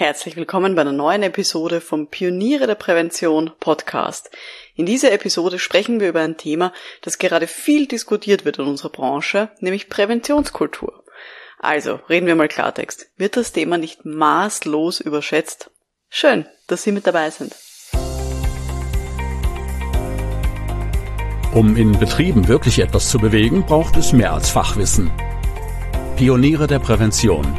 Herzlich willkommen bei einer neuen Episode vom Pioniere der Prävention Podcast. In dieser Episode sprechen wir über ein Thema, das gerade viel diskutiert wird in unserer Branche, nämlich Präventionskultur. Also, reden wir mal Klartext. Wird das Thema nicht maßlos überschätzt? Schön, dass Sie mit dabei sind. Um in Betrieben wirklich etwas zu bewegen, braucht es mehr als Fachwissen. Pioniere der Prävention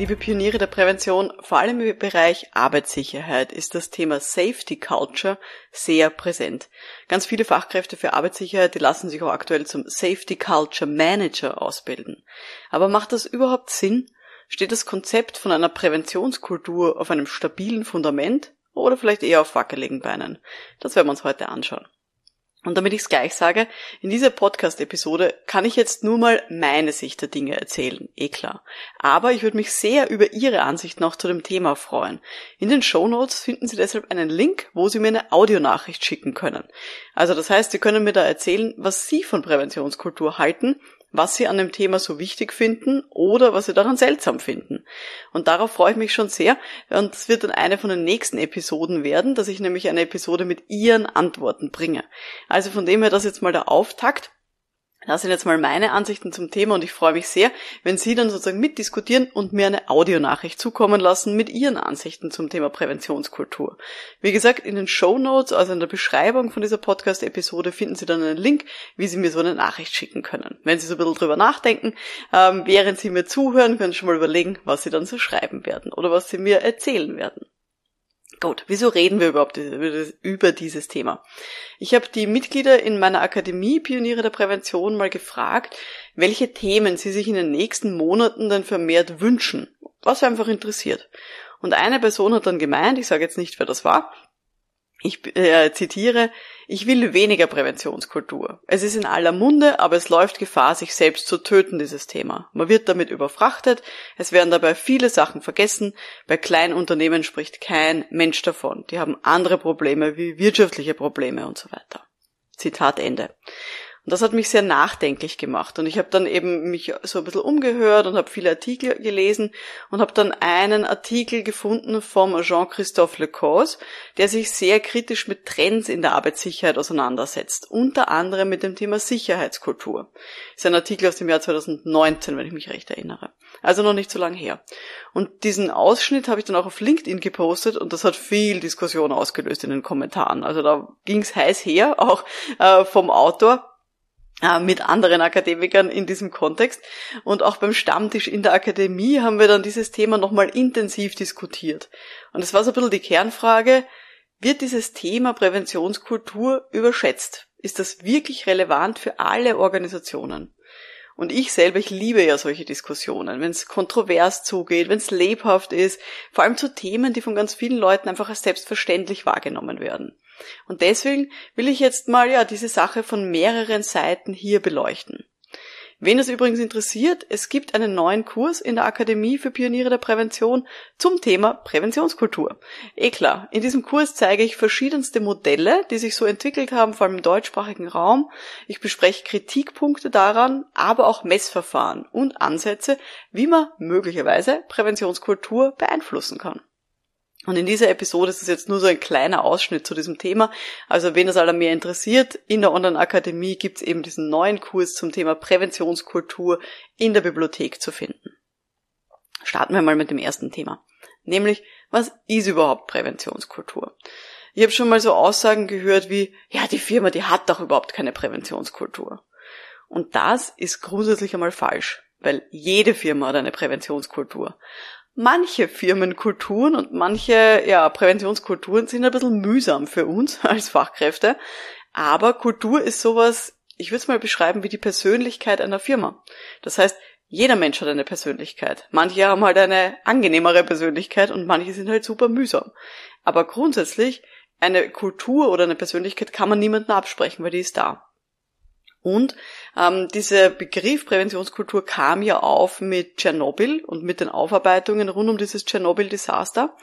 Liebe Pioniere der Prävention, vor allem im Bereich Arbeitssicherheit ist das Thema Safety Culture sehr präsent. Ganz viele Fachkräfte für Arbeitssicherheit, die lassen sich auch aktuell zum Safety Culture Manager ausbilden. Aber macht das überhaupt Sinn? Steht das Konzept von einer Präventionskultur auf einem stabilen Fundament oder vielleicht eher auf wackeligen Beinen? Das werden wir uns heute anschauen. Und damit ich es gleich sage, in dieser Podcast-Episode kann ich jetzt nur mal meine Sicht der Dinge erzählen, eh klar. Aber ich würde mich sehr über Ihre Ansicht noch zu dem Thema freuen. In den Show Notes finden Sie deshalb einen Link, wo Sie mir eine Audionachricht schicken können. Also das heißt, Sie können mir da erzählen, was Sie von Präventionskultur halten was sie an dem Thema so wichtig finden oder was sie daran seltsam finden. Und darauf freue ich mich schon sehr. Und es wird dann eine von den nächsten Episoden werden, dass ich nämlich eine Episode mit ihren Antworten bringe. Also von dem her das jetzt mal der Auftakt. Das sind jetzt mal meine Ansichten zum Thema und ich freue mich sehr, wenn Sie dann sozusagen mitdiskutieren und mir eine Audionachricht zukommen lassen mit Ihren Ansichten zum Thema Präventionskultur. Wie gesagt, in den Show Notes, also in der Beschreibung von dieser Podcast-Episode, finden Sie dann einen Link, wie Sie mir so eine Nachricht schicken können. Wenn Sie so ein bisschen drüber nachdenken, ähm, während Sie mir zuhören, können Sie schon mal überlegen, was Sie dann so schreiben werden oder was Sie mir erzählen werden. Gut, wieso reden wir überhaupt über dieses Thema? Ich habe die Mitglieder in meiner Akademie Pioniere der Prävention mal gefragt, welche Themen sie sich in den nächsten Monaten dann vermehrt wünschen, was einfach interessiert. Und eine Person hat dann gemeint, ich sage jetzt nicht, wer das war, ich äh, zitiere, ich will weniger Präventionskultur. Es ist in aller Munde, aber es läuft Gefahr, sich selbst zu töten, dieses Thema. Man wird damit überfrachtet, es werden dabei viele Sachen vergessen, bei kleinen Unternehmen spricht kein Mensch davon. Die haben andere Probleme wie wirtschaftliche Probleme und so weiter. Zitat Ende. Und das hat mich sehr nachdenklich gemacht. Und ich habe dann eben mich so ein bisschen umgehört und habe viele Artikel gelesen und habe dann einen Artikel gefunden vom Jean-Christophe Lecause, der sich sehr kritisch mit Trends in der Arbeitssicherheit auseinandersetzt. Unter anderem mit dem Thema Sicherheitskultur. Das ist ein Artikel aus dem Jahr 2019, wenn ich mich recht erinnere. Also noch nicht so lange her. Und diesen Ausschnitt habe ich dann auch auf LinkedIn gepostet und das hat viel Diskussion ausgelöst in den Kommentaren. Also da ging's heiß her, auch äh, vom Autor mit anderen Akademikern in diesem Kontext. Und auch beim Stammtisch in der Akademie haben wir dann dieses Thema nochmal intensiv diskutiert. Und es war so ein bisschen die Kernfrage, wird dieses Thema Präventionskultur überschätzt? Ist das wirklich relevant für alle Organisationen? Und ich selber, ich liebe ja solche Diskussionen, wenn es kontrovers zugeht, wenn es lebhaft ist, vor allem zu Themen, die von ganz vielen Leuten einfach als selbstverständlich wahrgenommen werden. Und deswegen will ich jetzt mal ja diese Sache von mehreren Seiten hier beleuchten. Wen es übrigens interessiert, es gibt einen neuen Kurs in der Akademie für Pioniere der Prävention zum Thema Präventionskultur. Eh klar, in diesem Kurs zeige ich verschiedenste Modelle, die sich so entwickelt haben, vor allem im deutschsprachigen Raum. Ich bespreche Kritikpunkte daran, aber auch Messverfahren und Ansätze, wie man möglicherweise Präventionskultur beeinflussen kann. Und in dieser Episode ist es jetzt nur so ein kleiner Ausschnitt zu diesem Thema. Also wen es aller mehr interessiert, in der Online-Akademie gibt es eben diesen neuen Kurs zum Thema Präventionskultur in der Bibliothek zu finden. Starten wir mal mit dem ersten Thema. Nämlich, was ist überhaupt Präventionskultur? Ich habe schon mal so Aussagen gehört wie, ja, die Firma, die hat doch überhaupt keine Präventionskultur. Und das ist grundsätzlich einmal falsch, weil jede Firma hat eine Präventionskultur manche Firmenkulturen und manche ja, Präventionskulturen sind ein bisschen mühsam für uns als Fachkräfte. Aber Kultur ist sowas, ich würde es mal beschreiben wie die Persönlichkeit einer Firma. Das heißt, jeder Mensch hat eine Persönlichkeit. Manche haben halt eine angenehmere Persönlichkeit und manche sind halt super mühsam. Aber grundsätzlich, eine Kultur oder eine Persönlichkeit kann man niemandem absprechen, weil die ist da. Und ähm, dieser Begriff Präventionskultur kam ja auf mit Tschernobyl und mit den Aufarbeitungen rund um dieses Tschernobyl-Desaster.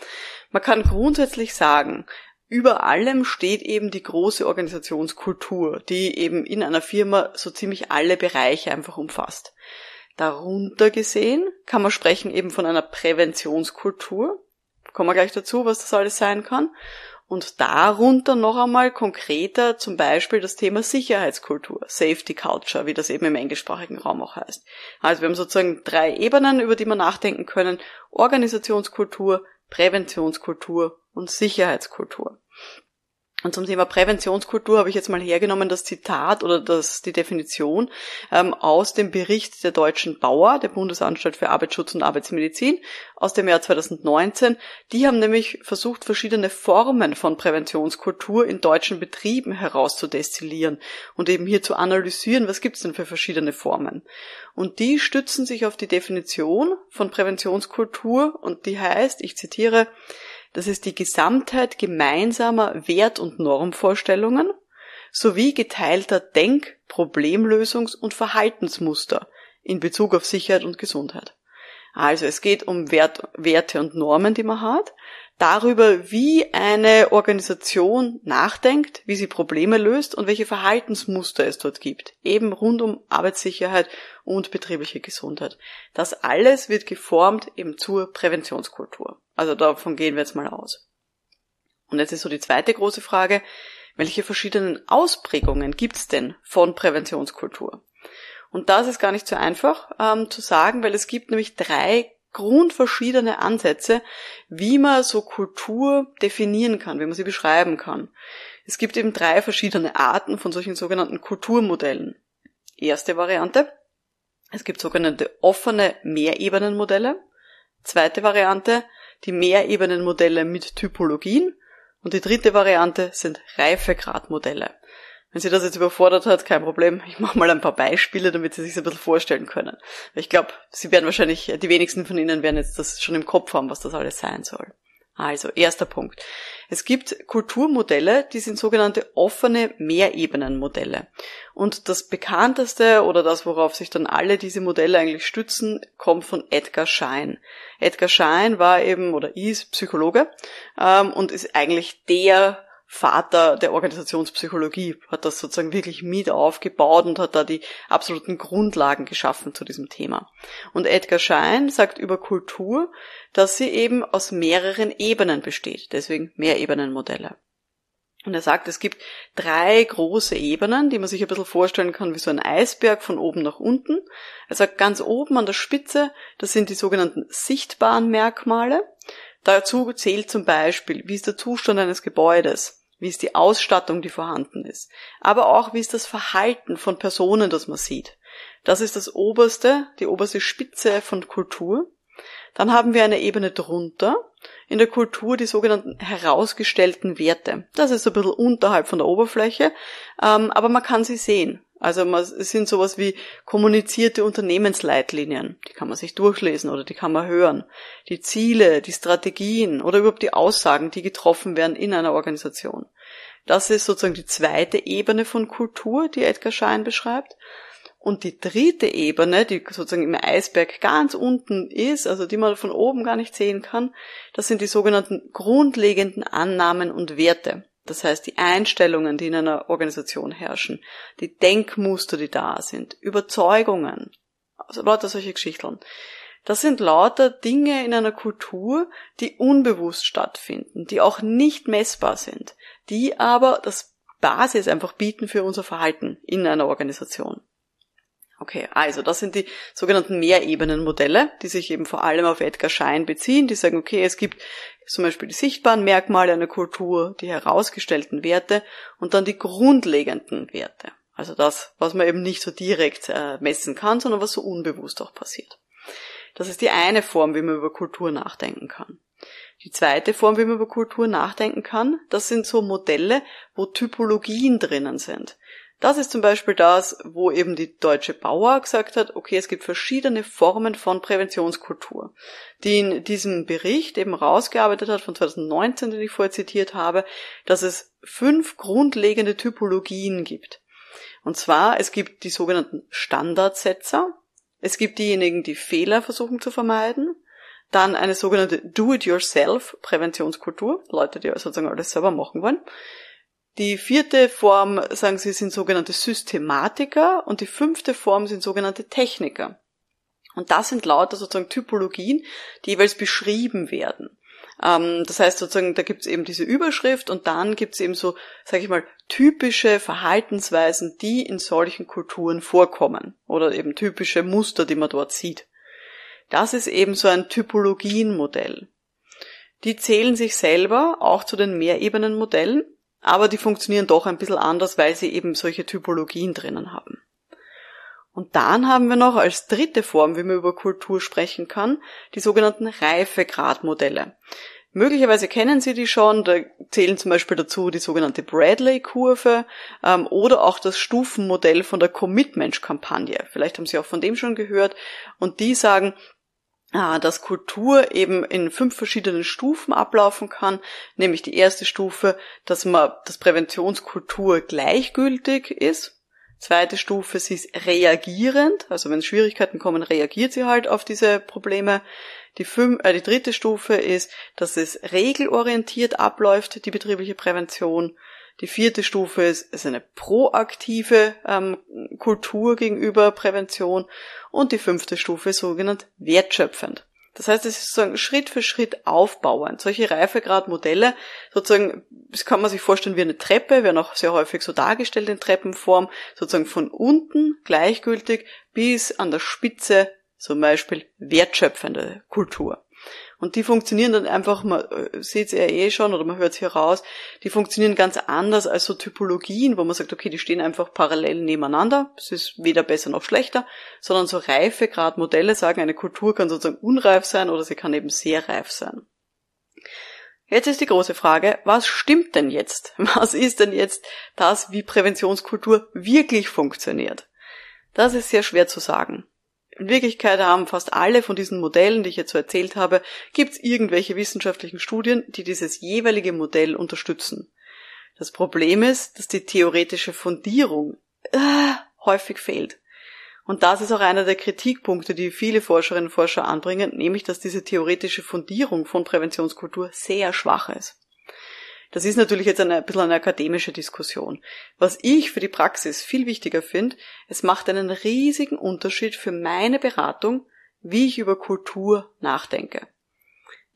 Man kann grundsätzlich sagen, über allem steht eben die große Organisationskultur, die eben in einer Firma so ziemlich alle Bereiche einfach umfasst. Darunter gesehen kann man sprechen eben von einer Präventionskultur. Kommen wir gleich dazu, was das alles sein kann. Und darunter noch einmal konkreter zum Beispiel das Thema Sicherheitskultur, Safety Culture, wie das eben im englischsprachigen Raum auch heißt. Also wir haben sozusagen drei Ebenen, über die wir nachdenken können. Organisationskultur, Präventionskultur und Sicherheitskultur. Und zum Thema Präventionskultur habe ich jetzt mal hergenommen das Zitat oder das, die Definition ähm, aus dem Bericht der Deutschen Bauer, der Bundesanstalt für Arbeitsschutz und Arbeitsmedizin aus dem Jahr 2019. Die haben nämlich versucht, verschiedene Formen von Präventionskultur in deutschen Betrieben herauszudestillieren und eben hier zu analysieren, was gibt es denn für verschiedene Formen. Und die stützen sich auf die Definition von Präventionskultur und die heißt, ich zitiere, das ist die Gesamtheit gemeinsamer Wert- und Normvorstellungen sowie geteilter Denk-, Problemlösungs- und Verhaltensmuster in Bezug auf Sicherheit und Gesundheit. Also es geht um Wert, Werte und Normen, die man hat, darüber, wie eine Organisation nachdenkt, wie sie Probleme löst und welche Verhaltensmuster es dort gibt, eben rund um Arbeitssicherheit und betriebliche Gesundheit. Das alles wird geformt eben zur Präventionskultur. Also davon gehen wir jetzt mal aus. Und jetzt ist so die zweite große Frage, welche verschiedenen Ausprägungen gibt's denn von Präventionskultur? Und das ist gar nicht so einfach ähm, zu sagen, weil es gibt nämlich drei grundverschiedene Ansätze, wie man so Kultur definieren kann, wie man sie beschreiben kann. Es gibt eben drei verschiedene Arten von solchen sogenannten Kulturmodellen. Erste Variante. Es gibt sogenannte offene Mehrebenenmodelle. Zweite Variante, die Mehrebenenmodelle mit Typologien. Und die dritte Variante sind Reifegradmodelle. Wenn Sie das jetzt überfordert hat, kein Problem. Ich mache mal ein paar Beispiele, damit Sie sich ein bisschen vorstellen können. Ich glaube, Sie werden wahrscheinlich, die wenigsten von Ihnen werden jetzt das schon im Kopf haben, was das alles sein soll. Also, erster Punkt. Es gibt Kulturmodelle, die sind sogenannte offene Mehrebenenmodelle. Und das bekannteste oder das, worauf sich dann alle diese Modelle eigentlich stützen, kommt von Edgar Schein. Edgar Schein war eben oder ist Psychologe ähm, und ist eigentlich der Vater der Organisationspsychologie, hat das sozusagen wirklich mit aufgebaut und hat da die absoluten Grundlagen geschaffen zu diesem Thema. Und Edgar Schein sagt über Kultur, dass sie eben aus mehreren Ebenen besteht, deswegen Mehrebenenmodelle. Und er sagt, es gibt drei große Ebenen, die man sich ein bisschen vorstellen kann wie so ein Eisberg von oben nach unten. Er sagt, ganz oben an der Spitze, das sind die sogenannten sichtbaren Merkmale. Dazu zählt zum Beispiel, wie ist der Zustand eines Gebäudes? Wie ist die Ausstattung, die vorhanden ist? Aber auch, wie ist das Verhalten von Personen, das man sieht? Das ist das oberste, die oberste Spitze von Kultur. Dann haben wir eine Ebene drunter. In der Kultur die sogenannten herausgestellten Werte. Das ist ein bisschen unterhalb von der Oberfläche, ähm, aber man kann sie sehen. Also es sind sowas wie kommunizierte Unternehmensleitlinien, die kann man sich durchlesen oder die kann man hören. Die Ziele, die Strategien oder überhaupt die Aussagen, die getroffen werden in einer Organisation. Das ist sozusagen die zweite Ebene von Kultur, die Edgar Schein beschreibt. Und die dritte Ebene, die sozusagen im Eisberg ganz unten ist, also die man von oben gar nicht sehen kann, das sind die sogenannten grundlegenden Annahmen und Werte. Das heißt, die Einstellungen, die in einer Organisation herrschen, die Denkmuster, die da sind, Überzeugungen, also lauter solche Geschichten. Das sind lauter Dinge in einer Kultur, die unbewusst stattfinden, die auch nicht messbar sind, die aber das Basis einfach bieten für unser Verhalten in einer Organisation. Okay, also das sind die sogenannten Mehrebenenmodelle, die sich eben vor allem auf Edgar Schein beziehen, die sagen, okay, es gibt zum Beispiel die sichtbaren Merkmale einer Kultur, die herausgestellten Werte und dann die grundlegenden Werte. Also das, was man eben nicht so direkt äh, messen kann, sondern was so unbewusst auch passiert. Das ist die eine Form, wie man über Kultur nachdenken kann. Die zweite Form, wie man über Kultur nachdenken kann, das sind so Modelle, wo Typologien drinnen sind. Das ist zum Beispiel das, wo eben die Deutsche Bauer gesagt hat, okay, es gibt verschiedene Formen von Präventionskultur, die in diesem Bericht eben rausgearbeitet hat von 2019, den ich vorher zitiert habe, dass es fünf grundlegende Typologien gibt. Und zwar, es gibt die sogenannten Standardsetzer, es gibt diejenigen, die Fehler versuchen zu vermeiden, dann eine sogenannte Do-it-yourself-Präventionskultur, Leute, die sozusagen alles selber machen wollen. Die vierte Form, sagen sie, sind sogenannte Systematiker und die fünfte Form sind sogenannte Techniker. Und das sind lauter sozusagen Typologien, die jeweils beschrieben werden. Ähm, das heißt sozusagen, da gibt es eben diese Überschrift und dann gibt es eben so, sage ich mal, typische Verhaltensweisen, die in solchen Kulturen vorkommen oder eben typische Muster, die man dort sieht. Das ist eben so ein Typologienmodell. Die zählen sich selber auch zu den Mehrebenenmodellen, aber die funktionieren doch ein bisschen anders, weil sie eben solche Typologien drinnen haben. Und dann haben wir noch als dritte Form, wie man über Kultur sprechen kann, die sogenannten Reifegradmodelle. Möglicherweise kennen Sie die schon, da zählen zum Beispiel dazu die sogenannte Bradley-Kurve ähm, oder auch das Stufenmodell von der Commitment-Kampagne. Vielleicht haben Sie auch von dem schon gehört. Und die sagen, ah, dass Kultur eben in fünf verschiedenen Stufen ablaufen kann, nämlich die erste Stufe, dass man, dass Präventionskultur gleichgültig ist, Zweite Stufe, sie ist reagierend, also wenn Schwierigkeiten kommen, reagiert sie halt auf diese Probleme. Die, fünf, äh, die dritte Stufe ist, dass es regelorientiert abläuft, die betriebliche Prävention. Die vierte Stufe ist, ist eine proaktive ähm, Kultur gegenüber Prävention. Und die fünfte Stufe ist sogenannt wertschöpfend. Das heißt, es ist sozusagen Schritt für Schritt aufbauend. Solche Reifegradmodelle, sozusagen, das kann man sich vorstellen wie eine Treppe, werden auch sehr häufig so dargestellt in Treppenform, sozusagen von unten gleichgültig bis an der Spitze zum Beispiel wertschöpfende Kultur. Und die funktionieren dann einfach, man äh, sieht es ja eh schon oder man hört es hier raus, die funktionieren ganz anders als so Typologien, wo man sagt, okay, die stehen einfach parallel nebeneinander, es ist weder besser noch schlechter, sondern so reife Gradmodelle sagen, eine Kultur kann sozusagen unreif sein oder sie kann eben sehr reif sein. Jetzt ist die große Frage, was stimmt denn jetzt? Was ist denn jetzt das, wie Präventionskultur wirklich funktioniert? Das ist sehr schwer zu sagen. In Wirklichkeit haben fast alle von diesen Modellen, die ich jetzt so erzählt habe, gibt es irgendwelche wissenschaftlichen Studien, die dieses jeweilige Modell unterstützen. Das Problem ist, dass die theoretische Fundierung äh, häufig fehlt. Und das ist auch einer der Kritikpunkte, die viele Forscherinnen und Forscher anbringen, nämlich dass diese theoretische Fundierung von Präventionskultur sehr schwach ist. Das ist natürlich jetzt eine, ein bisschen eine akademische Diskussion. Was ich für die Praxis viel wichtiger finde, es macht einen riesigen Unterschied für meine Beratung, wie ich über Kultur nachdenke.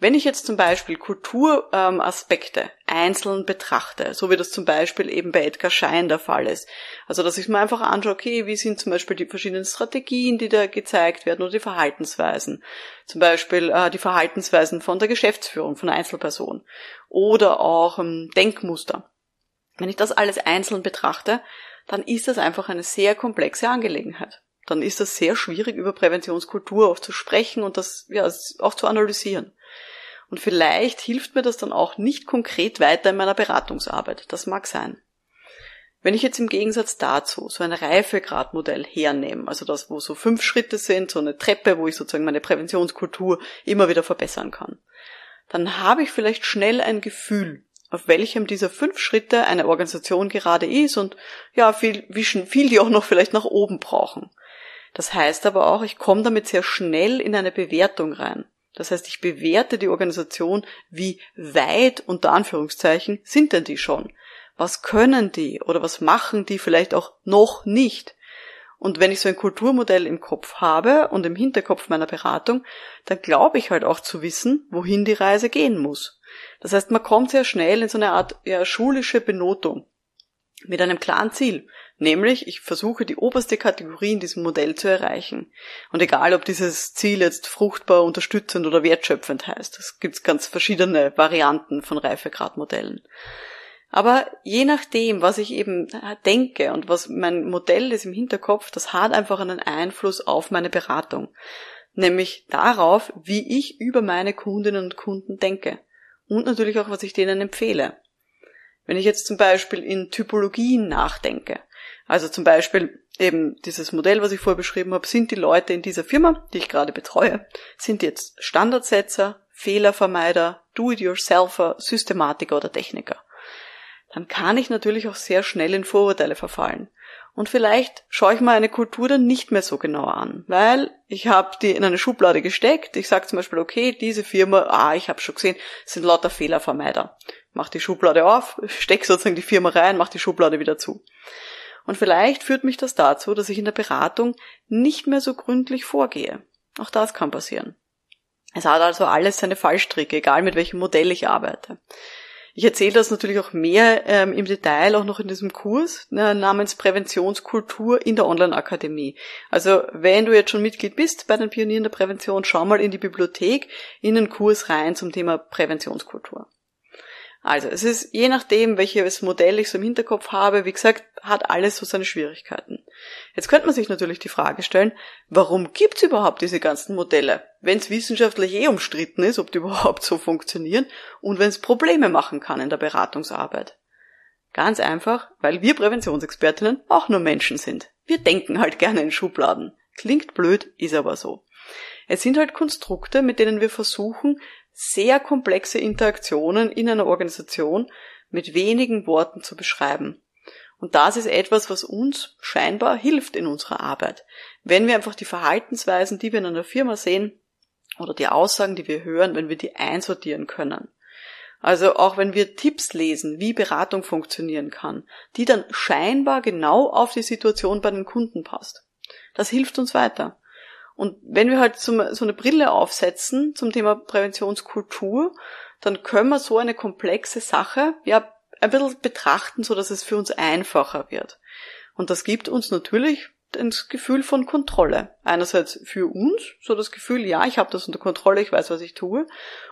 Wenn ich jetzt zum Beispiel Kulturaspekte ähm, einzeln betrachte, so wie das zum Beispiel eben bei Edgar Schein der Fall ist, also dass ich mir einfach anschaue, okay, wie sind zum Beispiel die verschiedenen Strategien, die da gezeigt werden oder die Verhaltensweisen, zum Beispiel äh, die Verhaltensweisen von der Geschäftsführung, von der Einzelperson oder auch ähm, Denkmuster. Wenn ich das alles einzeln betrachte, dann ist das einfach eine sehr komplexe Angelegenheit. Dann ist das sehr schwierig, über Präventionskultur auch zu sprechen und das ja, auch zu analysieren. Und vielleicht hilft mir das dann auch nicht konkret weiter in meiner Beratungsarbeit. Das mag sein. Wenn ich jetzt im Gegensatz dazu so ein Reifegradmodell hernehme, also das, wo so fünf Schritte sind, so eine Treppe, wo ich sozusagen meine Präventionskultur immer wieder verbessern kann, dann habe ich vielleicht schnell ein Gefühl, auf welchem dieser fünf Schritte eine Organisation gerade ist und ja, viel, wie viel die auch noch vielleicht nach oben brauchen. Das heißt aber auch, ich komme damit sehr schnell in eine Bewertung rein. Das heißt, ich bewerte die Organisation, wie weit unter Anführungszeichen sind denn die schon? Was können die oder was machen die vielleicht auch noch nicht? Und wenn ich so ein Kulturmodell im Kopf habe und im Hinterkopf meiner Beratung, dann glaube ich halt auch zu wissen, wohin die Reise gehen muss. Das heißt, man kommt sehr schnell in so eine Art ja, schulische Benotung mit einem klaren Ziel. Nämlich, ich versuche die oberste Kategorie in diesem Modell zu erreichen. Und egal, ob dieses Ziel jetzt fruchtbar, unterstützend oder wertschöpfend heißt. Es gibt ganz verschiedene Varianten von Reifegradmodellen. Aber je nachdem, was ich eben denke und was mein Modell ist im Hinterkopf, das hat einfach einen Einfluss auf meine Beratung. Nämlich darauf, wie ich über meine Kundinnen und Kunden denke. Und natürlich auch, was ich denen empfehle. Wenn ich jetzt zum Beispiel in Typologien nachdenke, also zum Beispiel eben dieses Modell, was ich vorher beschrieben habe, sind die Leute in dieser Firma, die ich gerade betreue, sind jetzt Standardsetzer, Fehlervermeider, Do-it-yourselfer, Systematiker oder Techniker. Dann kann ich natürlich auch sehr schnell in Vorurteile verfallen. Und vielleicht schaue ich mal eine Kultur dann nicht mehr so genau an, weil ich habe die in eine Schublade gesteckt. Ich sage zum Beispiel, okay, diese Firma, ah, ich habe schon gesehen, sind lauter Fehlervermeider. Mach die Schublade auf, steck sozusagen die Firma rein, mach die Schublade wieder zu. Und vielleicht führt mich das dazu, dass ich in der Beratung nicht mehr so gründlich vorgehe. Auch das kann passieren. Es hat also alles seine Fallstricke, egal mit welchem Modell ich arbeite. Ich erzähle das natürlich auch mehr ähm, im Detail auch noch in diesem Kurs äh, namens Präventionskultur in der Online-Akademie. Also wenn du jetzt schon Mitglied bist bei den Pionieren der Prävention, schau mal in die Bibliothek in den Kurs rein zum Thema Präventionskultur. Also es ist je nachdem, welches Modell ich so im Hinterkopf habe, wie gesagt, hat alles so seine Schwierigkeiten. Jetzt könnte man sich natürlich die Frage stellen, warum gibt es überhaupt diese ganzen Modelle, wenn es wissenschaftlich eh umstritten ist, ob die überhaupt so funktionieren und wenn es Probleme machen kann in der Beratungsarbeit. Ganz einfach, weil wir Präventionsexpertinnen auch nur Menschen sind. Wir denken halt gerne in Schubladen. Klingt blöd, ist aber so. Es sind halt Konstrukte, mit denen wir versuchen, sehr komplexe Interaktionen in einer Organisation mit wenigen Worten zu beschreiben. Und das ist etwas, was uns scheinbar hilft in unserer Arbeit. Wenn wir einfach die Verhaltensweisen, die wir in einer Firma sehen, oder die Aussagen, die wir hören, wenn wir die einsortieren können. Also auch wenn wir Tipps lesen, wie Beratung funktionieren kann, die dann scheinbar genau auf die Situation bei den Kunden passt. Das hilft uns weiter. Und wenn wir halt so eine Brille aufsetzen zum Thema Präventionskultur, dann können wir so eine komplexe Sache ja ein bisschen betrachten, so dass es für uns einfacher wird. Und das gibt uns natürlich das Gefühl von Kontrolle. Einerseits für uns, so das Gefühl, ja, ich habe das unter Kontrolle, ich weiß, was ich tue.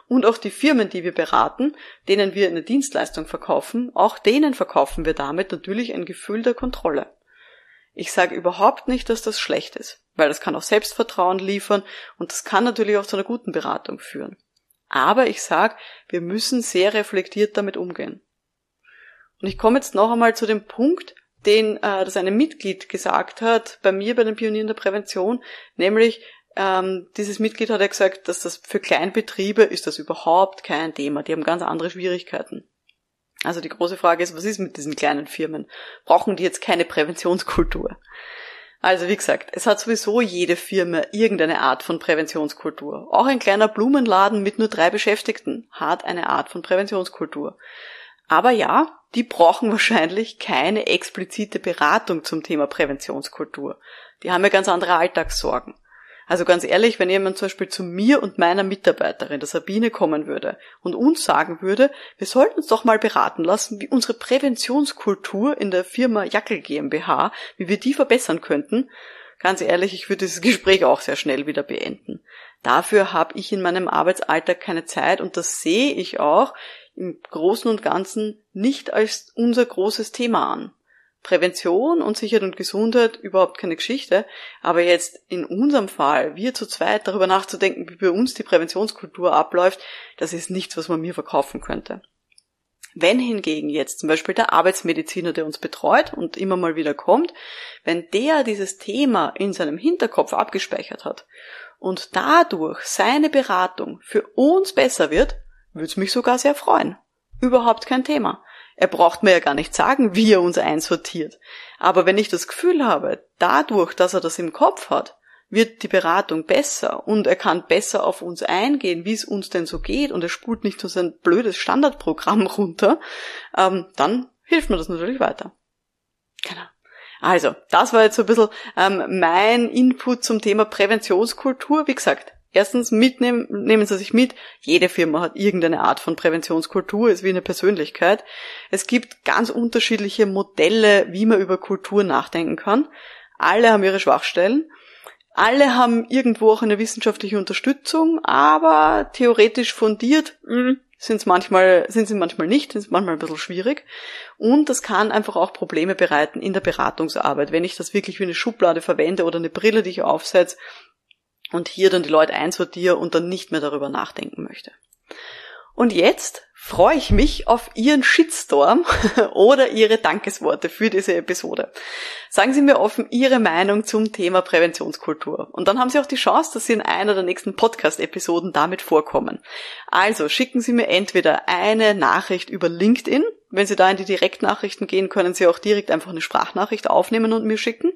Und auch die Firmen, die wir beraten, denen wir eine Dienstleistung verkaufen, auch denen verkaufen wir damit natürlich ein Gefühl der Kontrolle. Ich sage überhaupt nicht, dass das schlecht ist, weil das kann auch Selbstvertrauen liefern und das kann natürlich auch zu einer guten Beratung führen. Aber ich sage, wir müssen sehr reflektiert damit umgehen. Und ich komme jetzt noch einmal zu dem Punkt, den äh, das eine Mitglied gesagt hat bei mir bei den Pionieren der Prävention, nämlich ähm, dieses Mitglied hat ja gesagt, dass das für Kleinbetriebe ist das überhaupt kein Thema. Die haben ganz andere Schwierigkeiten. Also die große Frage ist, was ist mit diesen kleinen Firmen? Brauchen die jetzt keine Präventionskultur? Also wie gesagt, es hat sowieso jede Firma irgendeine Art von Präventionskultur. Auch ein kleiner Blumenladen mit nur drei Beschäftigten hat eine Art von Präventionskultur. Aber ja, die brauchen wahrscheinlich keine explizite Beratung zum Thema Präventionskultur. Die haben ja ganz andere Alltagssorgen. Also ganz ehrlich, wenn jemand zum Beispiel zu mir und meiner Mitarbeiterin, der Sabine, kommen würde und uns sagen würde, wir sollten uns doch mal beraten lassen, wie unsere Präventionskultur in der Firma Jackel GmbH, wie wir die verbessern könnten, ganz ehrlich, ich würde dieses Gespräch auch sehr schnell wieder beenden. Dafür habe ich in meinem Arbeitsalltag keine Zeit und das sehe ich auch im Großen und Ganzen nicht als unser großes Thema an. Prävention und Sicherheit und Gesundheit überhaupt keine Geschichte, aber jetzt in unserem Fall, wir zu zweit darüber nachzudenken, wie bei uns die Präventionskultur abläuft, das ist nichts, was man mir verkaufen könnte. Wenn hingegen jetzt zum Beispiel der Arbeitsmediziner, der uns betreut und immer mal wieder kommt, wenn der dieses Thema in seinem Hinterkopf abgespeichert hat und dadurch seine Beratung für uns besser wird, würde es mich sogar sehr freuen. Überhaupt kein Thema. Er braucht mir ja gar nicht sagen, wie er uns einsortiert. Aber wenn ich das Gefühl habe, dadurch, dass er das im Kopf hat, wird die Beratung besser und er kann besser auf uns eingehen, wie es uns denn so geht und er spult nicht nur sein blödes Standardprogramm runter, ähm, dann hilft mir das natürlich weiter. Genau. Also, das war jetzt so ein bisschen ähm, mein Input zum Thema Präventionskultur. Wie gesagt, Erstens mitnehmen, nehmen Sie sich mit. Jede Firma hat irgendeine Art von Präventionskultur, ist wie eine Persönlichkeit. Es gibt ganz unterschiedliche Modelle, wie man über Kultur nachdenken kann. Alle haben ihre Schwachstellen. Alle haben irgendwo auch eine wissenschaftliche Unterstützung, aber theoretisch fundiert hm, sind manchmal, sind sie manchmal nicht, sind manchmal ein bisschen schwierig. Und das kann einfach auch Probleme bereiten in der Beratungsarbeit. Wenn ich das wirklich wie eine Schublade verwende oder eine Brille, die ich aufsetze, und hier dann die Leute einsortiere und dann nicht mehr darüber nachdenken möchte. Und jetzt freue ich mich auf Ihren Shitstorm oder Ihre Dankesworte für diese Episode. Sagen Sie mir offen Ihre Meinung zum Thema Präventionskultur. Und dann haben Sie auch die Chance, dass Sie in einer der nächsten Podcast-Episoden damit vorkommen. Also schicken Sie mir entweder eine Nachricht über LinkedIn, Wenn Sie da in die Direktnachrichten gehen, können Sie auch direkt einfach eine Sprachnachricht aufnehmen und mir schicken.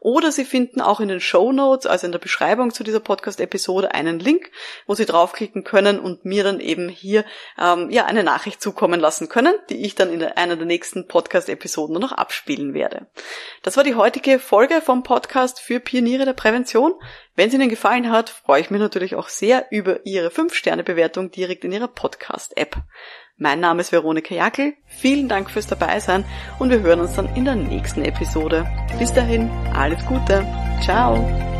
Oder Sie finden auch in den Show Notes, also in der Beschreibung zu dieser Podcast-Episode, einen Link, wo Sie draufklicken können und mir dann eben hier ähm, ja eine Nachricht zukommen lassen können, die ich dann in einer der nächsten Podcast-Episoden noch abspielen werde. Das war die heutige Folge vom Podcast für Pioniere der Prävention. Wenn es Ihnen gefallen hat, freue ich mich natürlich auch sehr über Ihre 5-Sterne-Bewertung direkt in Ihrer Podcast-App. Mein Name ist Veronika Jackel. Vielen Dank fürs Dabeisein und wir hören uns dann in der nächsten Episode. Bis dahin, alles Gute. Ciao.